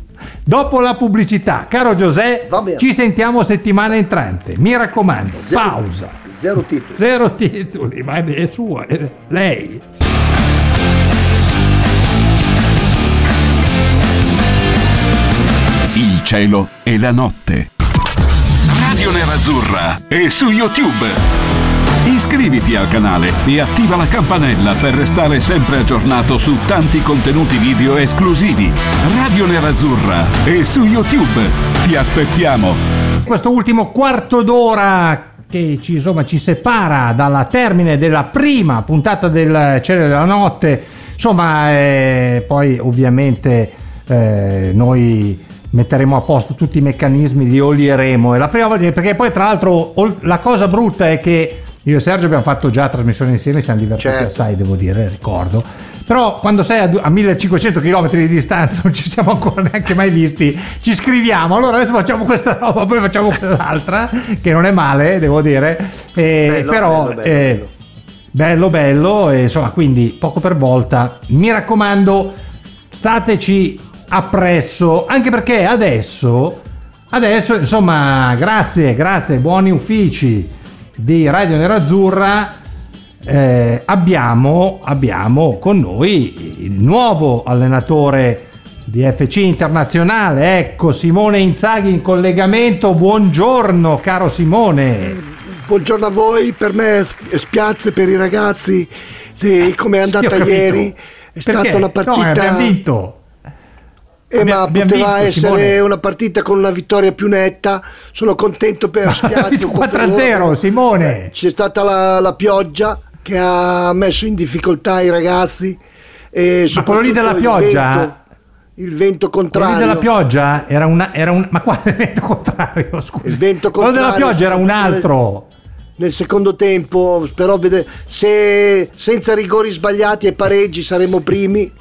Dopo la pubblicità, caro Giuseppe, ci sentiamo settimana entrante. Mi raccomando, Zero- pausa. Zero titoli. Zero titoli, ma è sua, è lei. Il cielo e la notte. Radio Nerazzurra è su YouTube. Iscriviti al canale e attiva la campanella per restare sempre aggiornato su tanti contenuti video esclusivi. Radio Nerazzurra è su YouTube. Ti aspettiamo. Questo ultimo quarto d'ora che ci, insomma, ci separa dalla termine della prima puntata del Cielo della Notte, insomma, eh, poi ovviamente eh, noi metteremo a posto tutti i meccanismi, li olieremo. È la prima volta, perché poi tra l'altro la cosa brutta è che io e Sergio abbiamo fatto già trasmissioni insieme, ci hanno divertiti Certo. assai, devo dire, ricordo. Però quando sei a, a 1500 km di distanza, (laughs) non ci siamo ancora neanche mai visti, ci scriviamo. Allora adesso facciamo questa roba, poi facciamo quell'altra, che non è male, devo dire. Eh, Bello, però bello, bello, eh, bello, bello, e insomma, quindi poco per volta. Mi raccomando, stateci appresso, anche perché adesso, adesso insomma, grazie, grazie, buoni uffici di Radio Nerazzurra. eh, abbiamo, abbiamo con noi il nuovo allenatore di FC Internazionale, ecco Simone Inzaghi in collegamento. Buongiorno, caro Simone. Buongiorno a voi, per me spiazze per i ragazzi di come è Sì, andata capito. ieri. È Perché? stata una No, partita. abbiamo vinto. Eh, Abbia- ma abbiamo poteva vinto, essere Simone. una partita con una vittoria più netta. Sono contento per per 4-0, loro. Simone. C'è stata la, la pioggia che ha messo in difficoltà i ragazzi. E Ma quello lì della pioggia- vento- Il vento Quello contrario. lì della pioggia era, una, era un. Ma quale (laughs) vento contrario? Scusa. Il vento Quello della contrario, pioggia era un altro. Nel secondo tempo, però se senza rigori sbagliati e pareggi saremo primi.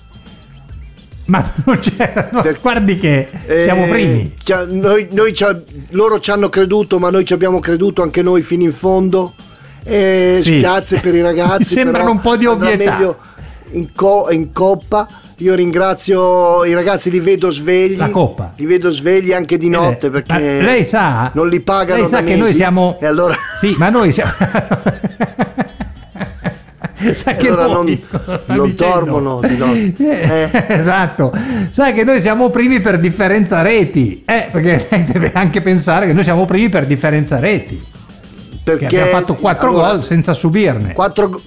Ma (laughs) non c'era. no, guardi che siamo Eh, primi. noi- noi loro ci hanno creduto, ma noi ci abbiamo creduto anche noi fino in fondo. E Sì. Spiazze per i ragazzi. (laughs) Mi sembrano un po' di ovvietà. In, co- in coppa. Io ringrazio i ragazzi, li vedo svegli. La coppa. Li vedo svegli anche di notte Eh, perché ma lei sa. non li pagano Lei sa che noi mesi, siamo. E allora Sì, ma noi siamo. (laughs) (laughs) Sa che allora non, non dormono di notte. Eh, (laughs) esatto, sai che noi siamo primi per differenza reti, eh, perché lei deve anche pensare che noi siamo primi per differenza reti, Perché abbiamo fatto 4 allora, gol senza subirne. 4,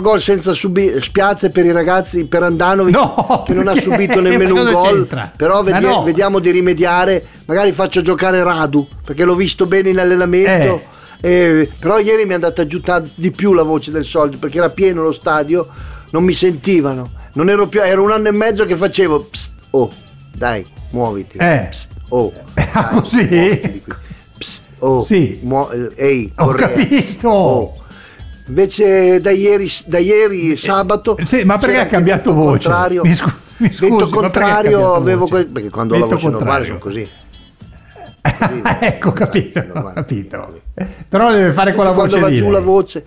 gol senza subire spiazze per i ragazzi per Andanovic No, che non ha subito nemmeno un gol c'entra? però vedi- no. vediamo di rimediare magari faccio giocare Radu perché l'ho visto bene in allenamento eh, però ieri mi è andata giù di più la voce del solito perché era pieno lo stadio non mi sentivano non ero più era un anno e mezzo che facevo "Psst, oh dai muoviti Eh. Psst, oh (laughs) Ah, dai, così? Psst, oh Sì. muo- eh, ehi Ho Correa, capito. oh. Invece da ieri, da ieri sabato. Eh, Sì, ma perché ha cambiato voce? Contrario, Mi scu- mi scusi, ha contrario avevo voce? perché quando ho la voce normale contrario. sono così. (laughs) ecco, ho capito, normale. capito. Però deve fare quella quando voce lì. giù lei. la voce.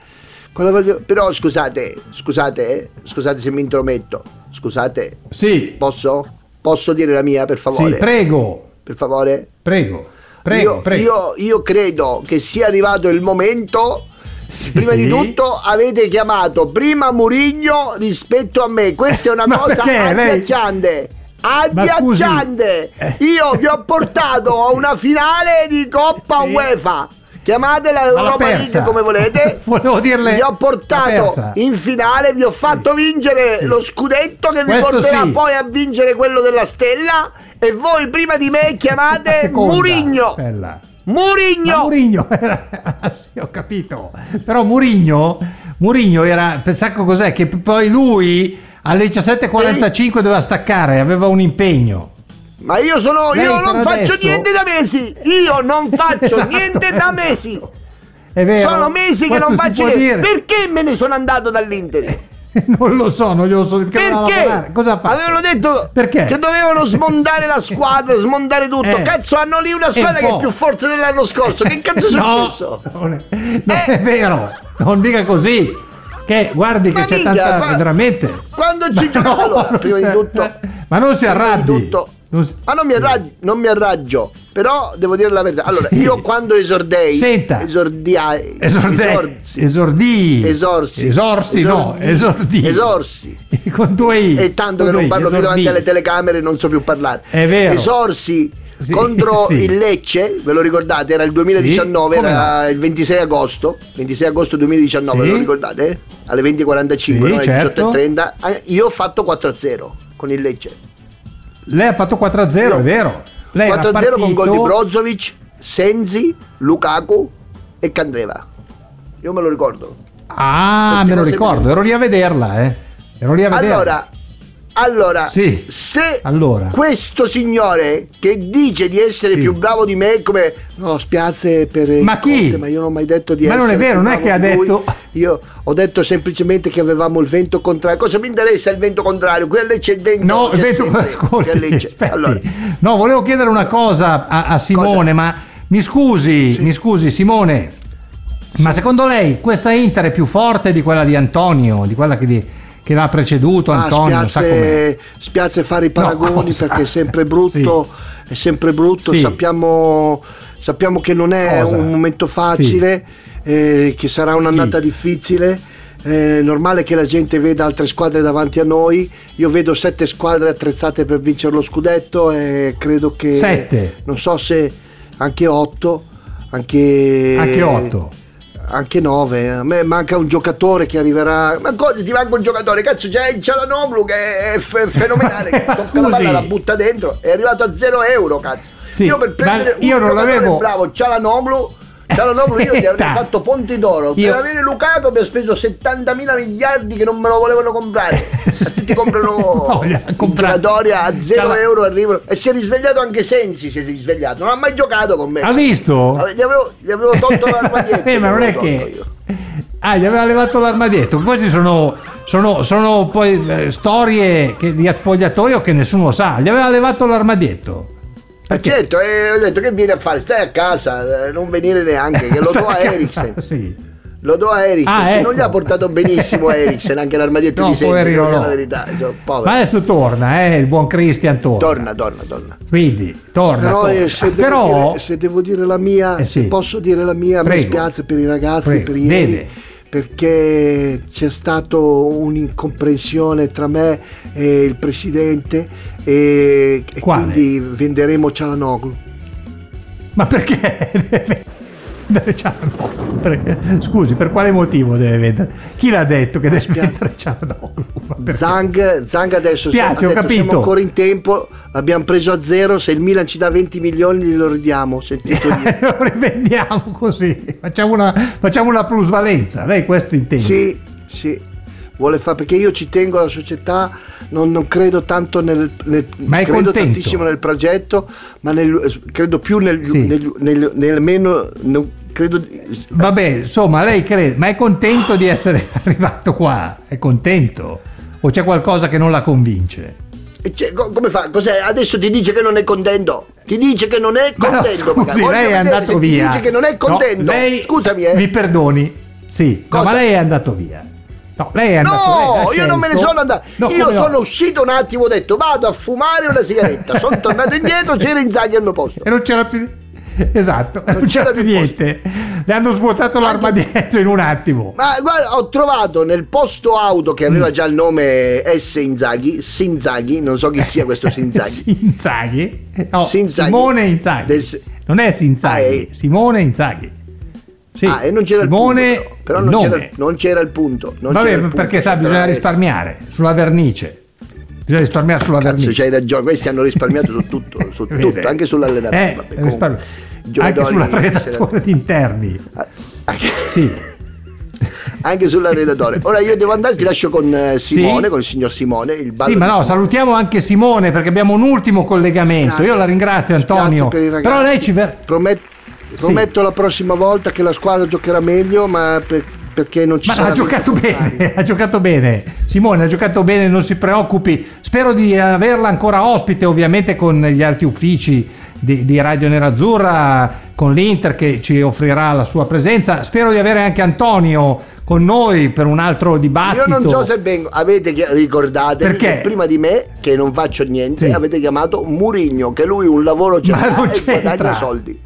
voce- Però scusate, scusate, scusate se mi intrometto. Scusate, Sì, posso? Posso dire la mia per favore? sì, prego, Per favore? prego, prego, io, prego. io- io credo che sia arrivato il momento. Sì. Prima di tutto avete chiamato prima Murigno rispetto a me. Questa è una (laughs) cosa perché? Agghiacciante. Agghiacciante. Eh. Io vi ho portato a una finale di Coppa Sì. UEFA. Chiamatela Europa. League come volete. (laughs) Volevo dirle, Vi ho portato in finale, vi ho fatto vincere Sì. lo scudetto che vi Questo porterà sì. poi a vincere quello della stella. E voi prima di me chiamate (laughs) Murigno. bella. Murigno. Murigno (laughs) era sì, ho capito. Però Murigno, Murigno era pensate cos'è che poi lui alle 17:45 doveva staccare, aveva un impegno. Ma io sono. Lei io non faccio adesso- niente da mesi. Io non faccio (laughs) Esatto, niente da mesi. È vero. Sono mesi che non faccio niente. dire. Perché me ne sono andato dall'Inter? (laughs) Non lo so, non glielo so perché. Perché? Cosa ha fatto? Avevano detto Perché? che dovevano (laughs) smontare la squadra, smontare tutto. Eh. Cazzo, hanno lì una squadra che è più forte dell'anno scorso. Che cazzo è No, successo? non è, non Eh. è vero, non dica così. Che guardi che Ma c'è tanta ma- veramente. Quando ci gioca no, allora, prima di tutto. Ma non si arrabbi. Non si- Ma non mi, arraggio, non mi arraggio, però devo dire la verità. Allora, Sì. io quando esordei, Senta. esordiai, Esordì. esorsi, Esordì. esorsi, Esorsi, no, esordì. esorsi. (laughs) Con due i. E tanto Con che non parlo più esordì. davanti alle telecamere non so più parlare. È vero. Esorsi Sì, contro (laughs) sì. il Lecce, ve lo ricordate? Era il 2019, Sì, era il 26 agosto. 26 agosto 2019, Sì. ve lo ricordate? Alle 20.45, Sì, no? alle certo. 18.30. Ah, Io ho fatto 4-0 con il Lecce. Lei ha fatto 4-0, Io- è vero. Lei era 4-0 con gol di partito- Brozovic, Senzi, Lukaku e Candreva. Io me lo ricordo. Ah, Queste me lo ricordo, ero lì a vederla, eh. Ero lì a vederla. Allora, allora Sì. se Allora. questo signore che dice di essere Sì. più bravo di me, come no, spiazze per Ma chi? Conte, ma io non ho mai detto di Ma essere non è vero, non è che ha lui. detto- Io ho detto semplicemente che avevamo il vento contrario. Cosa mi interessa il vento contrario? Quello c'è il vento. No, il vento, ascolti, aspetti. Allora, No, volevo chiedere una cosa a, a Simone, Cosa? ma mi scusi, Sì. mi scusi Simone, ma secondo lei questa Inter è più forte di quella di Antonio, di quella che, di- che l'ha preceduto ah, Antonio, com'è? spiace, spiace fare i paragoni cosa? perché è sempre brutto. È sempre brutto. Sì. Sappiamo, sappiamo che non è Cosa? un momento facile, eh, che sarà un'annata Sì. difficile. È normale che la gente veda altre squadre davanti a noi. Io vedo sette squadre attrezzate per vincere lo scudetto e credo che. Sette? Non so se anche otto. Anche, Anche otto. Anche 9. A me manca un giocatore che arriverà. Ma cosa ti manca un giocatore? Cazzo, c'è il Cialanoglu che è fe- fenomenale. che (laughs) tocca la palla, la butta dentro. È arrivato a 0 euro, cazzo. Sì, io per prendere io un non giocatore l'avevo- bravo, Cialanoglu. Cialanoglu io gli avrei fatto ponti d'oro. Io- Per avere Lukaku mi ha speso 70.000 miliardi che non me lo volevano comprare. Tutti comprano (laughs) giocatoria a 0 Ciala- euro arrivano. E si è risvegliato anche Sensi. Si è risvegliato. Non ha mai giocato con me. Ha visto? Gli avevo, gli avevo tolto l'armadietto. (laughs) Eh, ma non è che... io. Ah, gli aveva levato l'armadietto. Queste sono, sono, sono poi eh, storie che, di spogliatoio che nessuno sa. Gli aveva levato l'armadietto. Ma certo, eh, ho detto che vieni a fare? Stai a casa, eh, non venire neanche, che lo (laughs) do a casa, Eriksen. Sì. Lo do a Eriksen, Ah, che non ecco. gli ha portato benissimo a Eriksen, anche l'armadietto (laughs) No, di Sensi, no. la verità. povero. Ma adesso torna, eh, il buon Cristian torna. Torna, torna, torna. Quindi, torna. Però, torna. eh, se, devo Però- dire, se devo dire la mia, Eh, sì. se posso dire la mia, mi Prego. spiace per i ragazzi, Prego, per ieri, deve. Perché c'è stato un'incomprensione tra me e il presidente e, e quindi venderemo Cialanoglu. Ma perché? (laughs) Vendere Cialanoglu? Scusi, per quale motivo deve vendere? Chi l'ha detto che deve vendere Cialanoglu? Zang, Zang adesso Spiace, ha ho detto, capito. siamo ancora in tempo, l'abbiamo preso a zero, se il Milan ci dà 20 milioni glielo ridiamo, (laughs) lo rivendiamo così, facciamo una, facciamo una plusvalenza, lei questo intende? Sì, sì. Vuole fare perché io ci tengo alla società, non, non credo tanto nel, nel- Ma è credo contento? tantissimo nel progetto, ma nel- credo più nel, Sì. nel, nel- nel meno no, credo Vabbè, insomma, lei crede, ma è contento di essere (laughs) arrivato qua? È contento? O c'è qualcosa che non la convince? Cioè, co- come fa? Cos'è? Adesso ti dice che non è contento. Ti dice che non è Ma no, contento. scusi, lei è andato via. Ti dice che non è No, contento. lei- Scusami, eh. Mi perdoni? Sì, no, ma lei è andato via. No, lei è andato No, io non me ne sono andato. No, io come no? sono uscito un attimo, ho detto vado a fumare una sigaretta. sono tornato indietro, (laughs) c'era Inzaghi al mio posto. E non c'era più. (laughs) Esatto, non, Non c'era più niente. Le hanno svuotato l'armadietto in un attimo. Ma guarda, ho trovato nel posto auto che Mm. aveva già il nome S Inzaghi, Sinzaghi, non so chi sia questo (laughs) Sinzaghi. Sinzaghi? No, Sinzaghi. Simone Inzaghi. Del- Non è Sinzaghi, Ah, è- Simone Inzaghi. Sì, ah, e non c'era Simone il punto, però, però non, c'era, non c'era il punto. Non Vabbè, il punto, perché sa, bisogna eh, risparmiare sulla vernice. Bisogna risparmiare sulla Cazzo, vernice. c'hai ragione, questi hanno risparmiato su tutto, su (laughs) tutto, anche sull'allenamento. Eh, vabbè, comunque, risparmi- i Anche sull'arredatore di interni. Anche, Sì. (laughs) anche sull'allenatore. Ora io devo andare, ti lascio con eh, Simone, Sì. con il signor Simone. Il Sì, ma no, salutiamo anche Simone perché abbiamo un ultimo collegamento. Io la ringrazio Antonio. Per. Però lei ci ver- Promet- prometto la prossima volta che la squadra giocherà meglio, ma per- perché non ci Ma ha giocato bene, (laughs) ha giocato bene. Simone ha giocato bene, non si preoccupi. Spero di averla ancora ospite, ovviamente con gli altri uffici di, di Radio Nerazzurra, con l'Inter che ci offrirà la sua presenza. Spero di avere anche Antonio con noi per un altro dibattito. Io non so se vengo, avete ricordatevi Perché? prima di me, che non faccio niente, Sì. avete chiamato Murigno, che lui un lavoro ce l'ha e c'entra. guadagna soldi.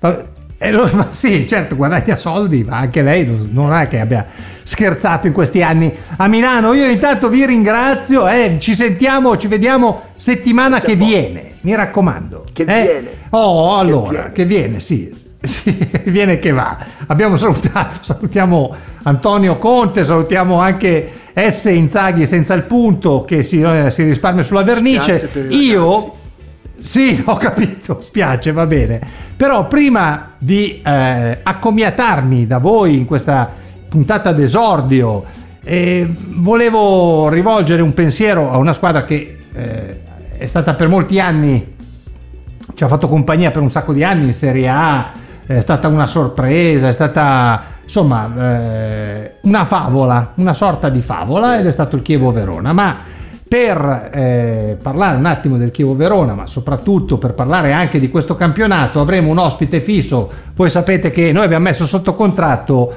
Ma- eh, lo- ma sì, certo, guadagna soldi, ma anche lei non- è che abbia scherzato in questi anni a Milano. Io intanto vi ringrazio, eh, ci sentiamo, ci vediamo settimana che viene, mi raccomando. Che eh? viene. Oh, allora, viene. che viene, sì. Sì, (laughs) viene che va. Abbiamo salutato, (laughs) salutiamo Antonio Conte, salutiamo anche S. Inzaghi senza il punto che si, eh, si risparmia sulla vernice. Io sì, (laughs) ho capito, spiace, va bene. Però prima di eh, accomiatarmi da voi in questa puntata d'esordio, eh, volevo rivolgere un pensiero a una squadra che eh, è stata per molti anni, ci ha fatto compagnia per un sacco di anni in Serie A, è stata una sorpresa, è stata insomma eh, una favola, una sorta di favola ed è stato il Chievo Verona. Ma per eh, parlare un attimo del Chievo Verona, ma soprattutto per parlare anche di questo campionato, avremo un ospite fisso. Voi sapete che noi abbiamo messo sotto contratto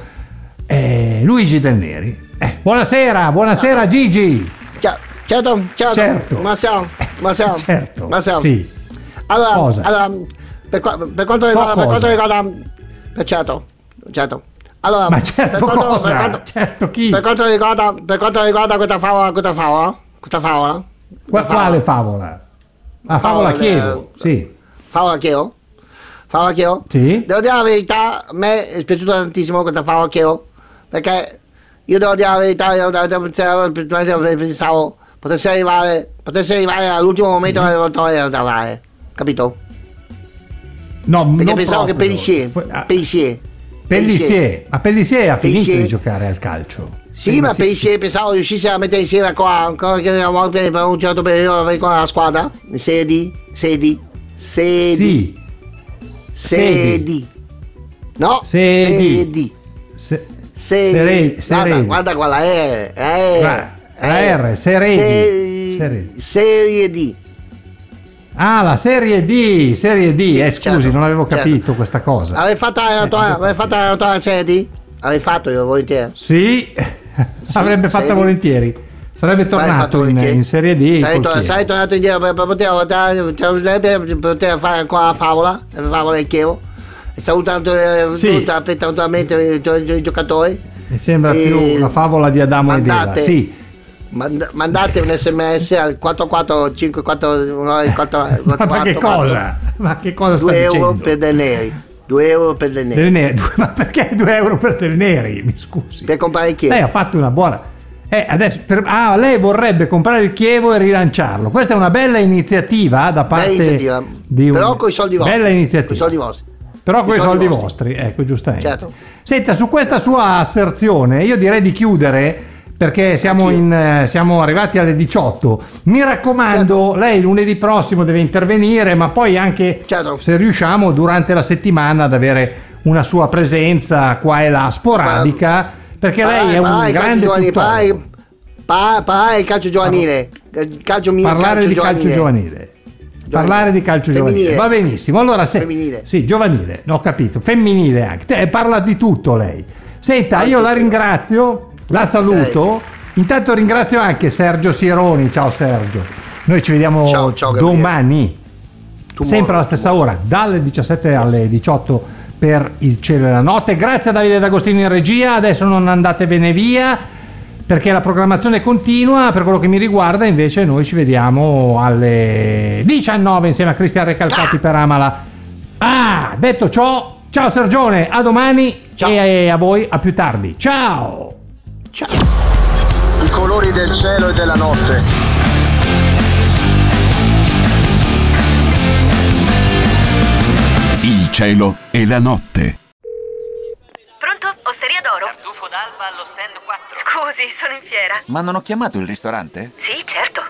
eh, Luigi Del Neri. Eh, buonasera, buonasera Gigi. Ciao, ciao Tom, ciao Tom. Certo. Ma ciao, ma ciao. (laughs) Certo, Ma ciao. sì. Allora, Cosa? allora, per, per quanto So riguarda, per quanto riguarda certo, certo. Allora, Ma certo per quanto, cosa? Per quanto, certo chi? per quanto riguarda, per quanto riguarda questa favola, questa favola, questa favola, Qua- quale favola? Ah, favola Favola, Chievo, eh, sì. favola Chievo, favola Chievo. Sì. Devo dire la verità, a me è piaciuta tantissimo questa favola Chievo, perché io devo dire la verità, io pensavo potesse arrivare, potesse arrivare all'ultimo momento Sì. che da fare, capito? No, Perché pensavo proprio. che Pellissier, ah, Pellissier, Pellissier, ma Pellissier ha finito Pellissier. di giocare al calcio. Sì, ma Pellissier pensavo riuscisse a mettere insieme qua ancora che eravamo per per un certo periodo con la squadra, sedi, sedi, sedi, Sì, sedi. No, Sedi. sedi. Guarda, guarda qua la R, eh, la R, Seredi. Seri- Seredi. Serie D. Ah, la Serie D, Serie D. Eh, scusi, certo, non avevo certo. capito questa cosa. Avevi fatto la tua, Eh, avevi fatto la tua Serie D? Avevi fatto io, volentieri. Sì, (laughs) avrebbe fatto volentieri. Sarebbe tornato in, in Serie D. Sarei, col to- sarei tornato indietro per, per poter fare ancora la favola, la favola del Chievo. E salutando eh, Sì. attentamente i, giocatori. Mi sembra E più la favola di Adamo e Eva. mandate- Sì, Mand- mandate un sms al 4454 (laughs) ma che cosa? Ma che cosa sta 2 euro dicendo? per dei neri 2 euro per dei neri Del ne- ma perché 2 euro per del neri? Mi scusi. per comprare il chiedo Lei ha fatto una buona. Eh, adesso, per- ah, lei vorrebbe comprare il Chievo e rilanciarlo. Questa è una bella iniziativa da parte iniziativa. di un... Però coi soldi vostri. Bella iniziativa. Coi soldi vostri. Però con i soldi soldi vostri, ecco, giustamente. Certo. Senta, su questa sua asserzione io direi di chiudere perché siamo, in, eh, siamo arrivati alle 18. Mi raccomando, Certo. lei lunedì prossimo deve intervenire, ma poi anche Certo. se riusciamo durante la settimana ad avere una sua presenza qua e là sporadica, perché lei è un grande giovanile, tutore. parlare- pa- parlare di calcio giovanile il calcio parlare di calcio giovanile. Parlare di calcio giovanile. Va benissimo. Allora, se, Femminile. Sì, giovanile, ho capito. Femminile anche. Te- parla di tutto lei. Senta, io la ringrazio, la saluto. Intanto ringrazio anche Sergio Sieroni. Ciao Sergio. Noi ci vediamo Ciao, ciao, domani. sempre alla stessa ora, dalle 17 alle 18 per il cielo e la notte. Grazie a Davide D'Agostino in regia. Adesso non andatevene via perché la programmazione continua. Per quello che mi riguarda, invece, noi ci vediamo alle 19 insieme a Cristian Recalcati per Amala. Ah, detto ciò, ciao Sergione, a domani e a voi a più tardi. Ciao! I colori del cielo e della notte. Il cielo e la notte. Osteria d'oro? Tartufo d'alba allo stand 4. Scusi, sono in fiera. Ma non ho chiamato il ristorante? Sì, certo.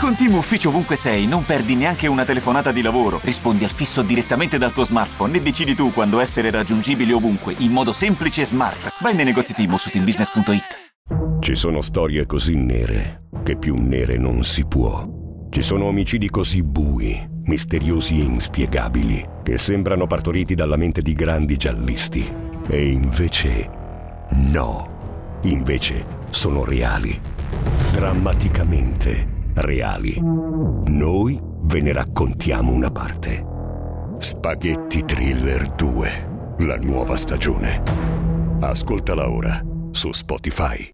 Con Team Ufficio ovunque sei, non perdi neanche una telefonata di lavoro. Rispondi al fisso direttamente dal tuo smartphone e decidi tu quando essere raggiungibile ovunque, in modo semplice e smart. Vai nei negozi Team su teambusiness.it. Ci sono storie così nere che più nere non si può. Ci sono omicidi così bui, misteriosi e inspiegabili, che sembrano partoriti dalla mente di grandi giallisti. E invece no. Invece sono reali. Drammaticamente reali. Noi ve ne raccontiamo una parte. Spaghetti Thriller 2, la nuova stagione. Ascoltala ora su Spotify.